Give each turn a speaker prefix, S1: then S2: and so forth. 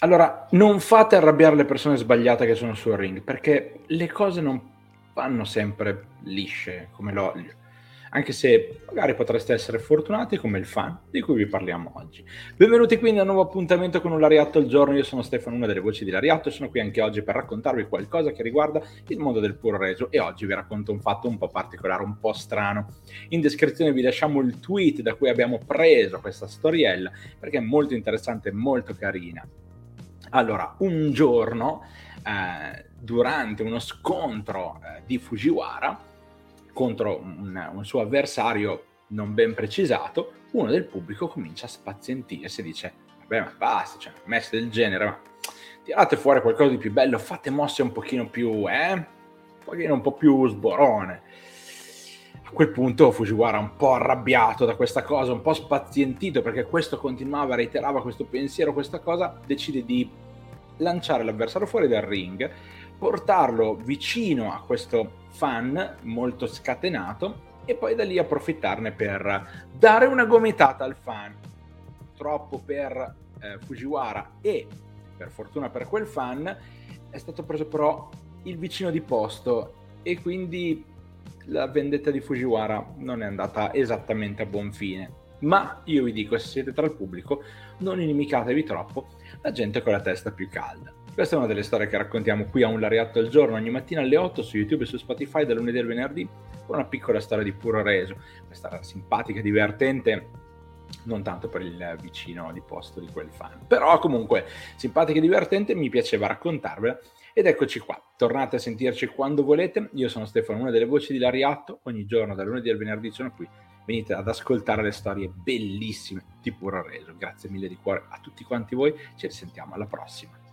S1: Allora, non fate arrabbiare le persone sbagliate che sono sul ring, perché le cose non vanno sempre lisce come l'olio anche se magari potreste essere fortunati come il fan di cui vi parliamo oggi. Benvenuti quindi a un nuovo appuntamento con un Lariatto al giorno, io sono Stefano, una delle voci di Lariatto e sono qui anche oggi per raccontarvi qualcosa che riguarda il mondo del puro reso e oggi vi racconto un fatto un po' particolare, un po' strano. In descrizione vi lasciamo il tweet da cui abbiamo preso questa storiella perché è molto interessante e molto carina. Allora, un giorno, eh, durante uno scontro eh, di Fujiwara, contro un, un suo avversario non ben precisato, uno del pubblico comincia a spazientirsi e dice vabbè ma basta, cioè, messe del genere, ma tirate fuori qualcosa di più bello, fate mosse un pochino più, eh, un pochino un po' più sborone. A quel punto Fujiwara, un po' arrabbiato da questa cosa, un po' spazientito perché questo continuava, reiterava questo pensiero, questa cosa, decide di lanciare l'avversario fuori dal ring, portarlo vicino a questo fan molto scatenato e poi da lì approfittarne per dare una gomitata al fan. Troppo per eh, Fujiwara e per fortuna per quel fan è stato preso però il vicino di posto e quindi la vendetta di Fujiwara non è andata esattamente a buon fine. Ma io vi dico, se siete tra il pubblico, non inimicatevi troppo la gente con la testa più calda. Questa è una delle storie che raccontiamo qui a un Lariatto al giorno, ogni mattina alle 8 su YouTube e su Spotify dal lunedì al venerdì, con una piccola storia di puro reso. Questa simpatica divertente, non tanto per il vicino di posto di quel fan. Però comunque, simpatica e divertente, mi piaceva raccontarvela. Ed eccoci qua, tornate a sentirci quando volete. Io sono Stefano, una delle voci di Lariatto. Ogni giorno, dal lunedì al venerdì, sono qui. Venite ad ascoltare le storie bellissime di Puro Reso. Grazie mille di cuore a tutti quanti voi. Ci risentiamo alla prossima.